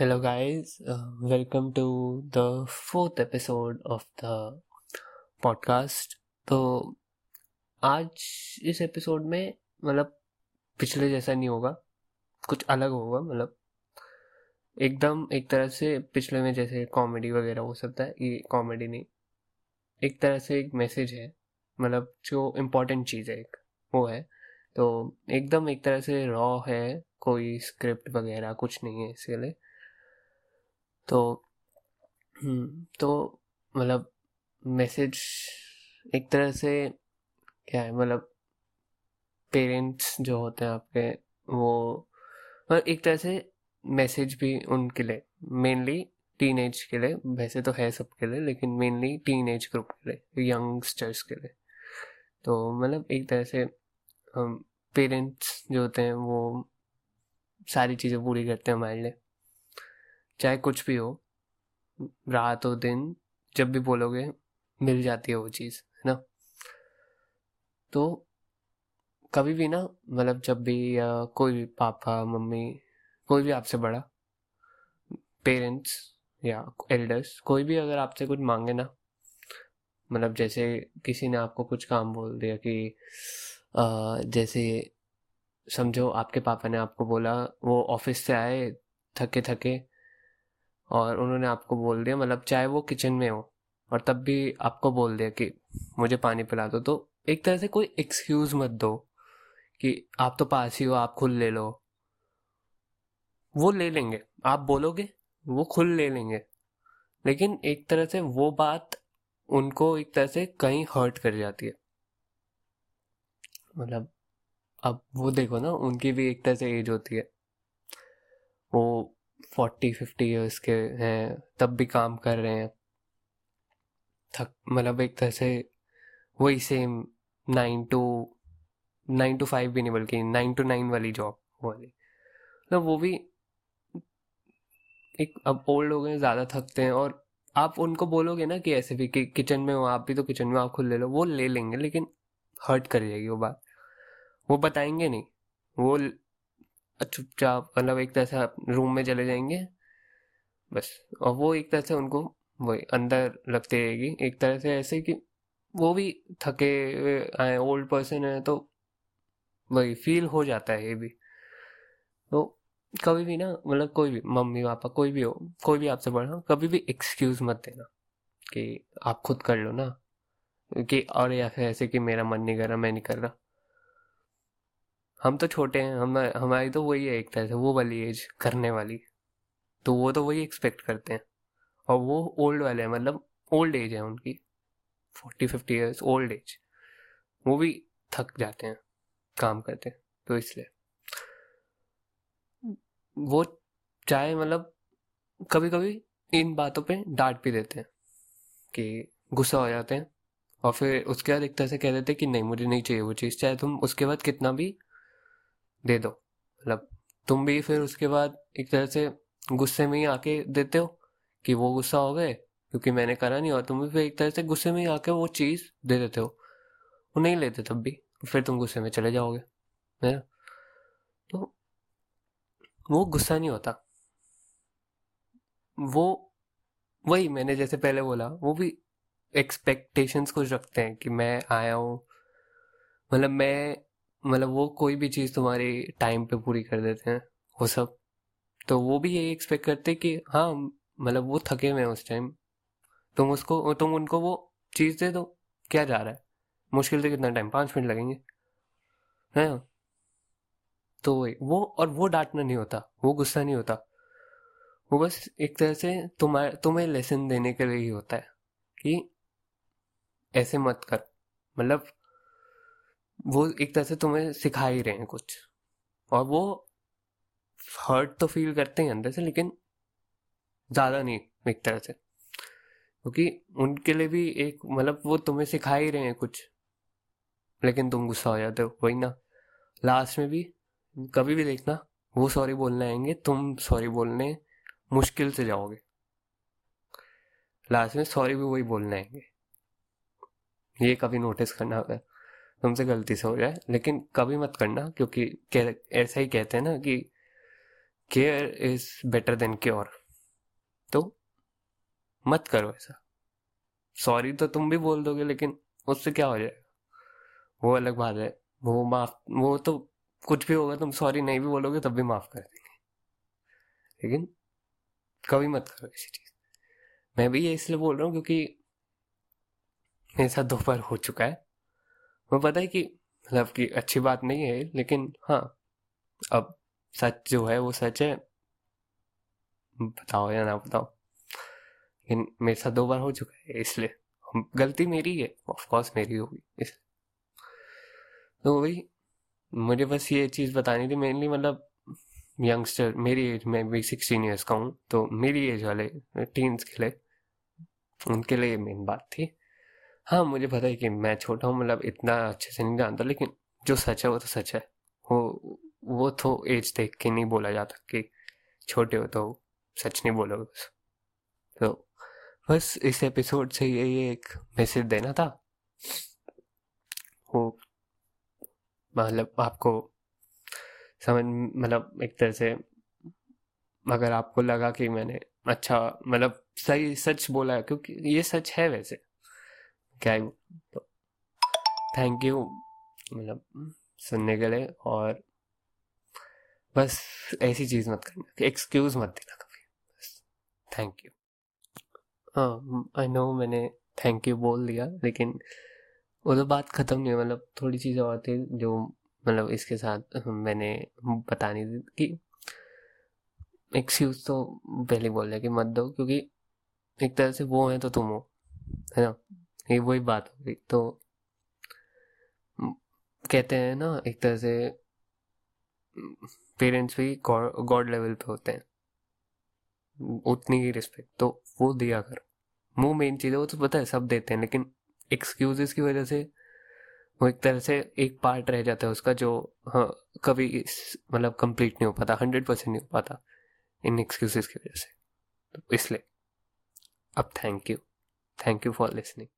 hello guys. Uh, welcome to the fourth episode of the podcast. तो आज इस episode में मतलब पिछले जैसा नहीं होगा। कुछ अलग होगा मतलब। एकदम एक तरह से पिछले में जैसे कॉमेडी वगैरह हो सकता है ये कॉमेडी नहीं। एक तरह से एक मैसेज है मतलब जो इम्पोर्टेंट चीज़ है एक वो है। तो एकदम एक तरह से रॉ है कोई स्क्रिप्ट वगैरह कुछ नहीं है इसके लिए तो हम्म, तो मतलब मैसेज एक तरह से क्या है मतलब पेरेंट्स जो होते हैं आपके वो मतलब एक तरह से मैसेज भी उनके लिए मेनली टीन के लिए वैसे तो है सबके लिए लेकिन मेनली टीन एज ग्रुप के लिए यंगस्टर्स के लिए। तो मतलब एक तरह से पेरेंट्स जो होते हैं वो सारी चीज़ें पूरी करते हैं हमारे लिए। चाहे कुछ भी हो रात हो दिन जब भी बोलोगे मिल जाती है वो चीज़ है ना? तो कभी भी ना मतलब जब भी या कोई भी पापा मम्मी कोई भी आपसे बड़ा पेरेंट्स या एल्डर्स कोई भी अगर आपसे कुछ मांगे ना मतलब जैसे किसी ने आपको कुछ काम बोल दिया कि आ, जैसे समझो, आपके पापा ने आपको बोला, वो ऑफ़िस से आए, थके थके, और उन्होंने आपको बोल दिया मतलब चाहे वो किचन में हो, और तब भी आपको बोल दिया कि, मुझे पानी पिला दो। तो एक तरह से कोई एक्सक्यूज मत दो कि आप तो पास ही हो, आप खुद ले लो। वो ले लेंगे। आप बोलोगे, वो खुद ले लेंगे। लेकिन एक तरह से वो बात उनको एक तरह से कहीं हर्ट कर जाती है। मतलब अब वो देखो ना, उनकी भी एक तरह से एज होती है। वो फोर्टी फिफ्टी ईयर्स के हैं, तब भी काम कर रहे हैं। थक मतलब एक तरह से वही same nine to nine to five भी नहीं, बल्कि नाइन टू नाइन वाली जॉब वाली। मतलब वो भी एक, अब ओल्ड हो गए, ज़्यादा थकते हैं, और आप उनको बोलोगे ना कि ऐसे भी कि किचन में हो, आप भी तो किचन में आप खुद ले लो, वो ले लेंगे, लेकिन हर्ट कर जाएगी वो बात। वो बताएँगे नहीं। वो चुपचाप मतलब एक तरह से रूम में चले जाएँगे, बस। और वो एक तरह से उनको वही अंदर लगती रहेगी। एक तरह से ऐसे कि वो भी थके आए ओल्ड पर्सन है तो वही फील हो जाता है ये भी। तो कभी भी ना मतलब कोई भी, मम्मी, पापा, कोई भी हो, कोई भी आपसे बड़ा कभी भी एक्सक्यूज मत देना कि आप खुद कर लो ना, कि और या फिर ऐसे कि मेरा मन नहीं कर रहा, मैं नहीं कर रहा। हम तो छोटे हैं, हम, हमारी तो वही है एक तरह से, वो वाली एज करने वाली। तो वो तो वही एक्सपेक्ट करते हैं। और वो ओल्ड वाले हैं मतलब ओल्ड एज है उनकी। Forty fifty years old age वो भी थक जाते हैं, काम करते हैं तो इसलिए। वो चाहे मतलब कभी कभी इन बातों पे डांट भी देते हैं कि गुस्सा हो जाते हैं। और फिर उसके बाद एक तरह से कह देते हैं कि नहीं, मुझे नहीं चाहिए वो चीज़। चाहे तुम उसके बाद कितना भी दे दो। मतलब तुम भी फिर उसके बाद एक तरह से गुस्से में ही आके देते हो कि वो गुस्सा हो गए, क्योंकि मैंने करा नहीं, और तुम भी फिर एक तरह से गुस्से में ही आके वो चीज़ दे देते हो। वो नहीं लेते तब भी, फिर तुम गुस्से में चले जाओगे, है तो वो गुस्सा नहीं होता। वो, वही मैंने जैसे पहले बोला, वो भी एक्सपेक्टेशंस कुछ रखते हैं कि मैं आया हूँ। मतलब मैं मतलब वो कोई भी चीज़ तुम्हारी टाइम पे पूरी कर देते हैं, वो सब। तो वो भी यही एक्सपेक्ट करते कि हाँ मतलब वो थके हुए हैं उस टाइम तुम उसको, तुम उनको वो चीज़ दे दो, क्या जा रहा है? मुश्किल से कितना टाइम पाँच मिनट लगेंगे। है तो वही, वो और वो डांटना नहीं होता, वो गुस्सा नहीं होता। वो बस एक तरह से तुम्हारे, तुम्हें लेसन देने के लिए ही होता है कि ऐसे मत कर। मतलब वो एक तरह से तुम्हें सिखा ही रहे हैं कुछ। और वो हर्ट तो फील करते हैं अंदर से, लेकिन ज़्यादा नहीं, एक तरह से। क्योंकि उनके लिए भी एक मतलब वो तुम्हें सिखा ही रहे हैं कुछ, लेकिन तुम गुस्सा हो जाते हो, वही ना। लास्ट में भी, कभी भी देखना, वो सॉरी बोलने आएँगे, तुम सॉरी बोलने मुश्किल से जाओगे। लास्ट में सॉरी भी वही बोलने आएँगे। ये कभी नोटिस करना होगा तुमसे गलती से हो जाए, लेकिन कभी मत करना, क्योंकि ऐसा ही कहते हैं ना कि care is better than cure तो मत करो ऐसा। सॉरी तो तुम भी बोल दोगे, लेकिन उससे क्या हो जाएगा वो अलग बात है। वो माफ़, वो तो कुछ भी होगा, तुम सॉरी नहीं भी बोलोगे, तब भी माफ़ कर देंगे। लेकिन कभी मत करो ऐसी चीज़। मैं भी ये इसलिए बोल रहा हूँ, क्योंकि मेरे साथ दो बार हो चुका है। मैं पता है कि मतलब कि अच्छी बात नहीं है, लेकिन हाँ अब सच जो है वो सच है। बताओ या ना बताओ। लेकिन मेरे साथ दो बार हो चुका है, इसलिए। गलती मेरी है ऑफ़ कोर्स मेरी होगी इसलिए तो वही, मुझे बस ये चीज़ बतानी थी मेनली मतलब यंगस्टर मेरी एज में भी सिक्सटीन ईयर्स का हूँ तो मेरी एज वाले टीन्स के लिए, उनके लिए मेन बात थी। हाँ मुझे पता है कि मैं छोटा हूँ मतलब इतना अच्छे से नहीं जानता, लेकिन जो सच है, वो तो सच है। वो वो तो एज देख के नहीं बोला जाता कि छोटे हो तो सच नहीं बोलोगे बस। तो बस इस एपिसोड से ये एक मैसेज देना था। वो मतलब आपको समझ मतलब एक तरह से अगर आपको लगा कि मैंने अच्छा मतलब सही सच बोला क्योंकि ये सच है वैसे। क्या तो थैंक यू मतलब सुनने के लिए और बस ऐसी चीज़ मत करना एक्सक्यूज मत देना कभी, बस थैंक यू हाँ आई नो मैंने थैंक यू बोल दिया, लेकिन वो तो बात ख़त्म नहीं मतलब थोड़ी चीज़ें और थी जो मतलब इसके साथ मैंने बतानी थी कि एक्सक्यूज तो पहले बोल रहे कि मत दो, क्योंकि एक तरह से वो है तो तुम हो, है ना? ये वही बात हो गई। तो कहते हैं ना, एक तरह से, पेरेंट्स भी गॉड लेवल पे होते हैं। उतनी ही रिस्पेक्ट। तो वो दिया कर। वो मेन चीज़ है वो तो पता है, सब देते हैं, लेकिन एक्सक्यूजेस की वजह से वो एक तरह से एक पार्ट रह जाता है उसका जो हाँ कभी मतलब कंप्लीट नहीं हो पाता हंड्रेड परसेंट नहीं हो पाता इन एक्सक्यूजेस की वजह से। तो इसलिए, अब thank you thank you for listening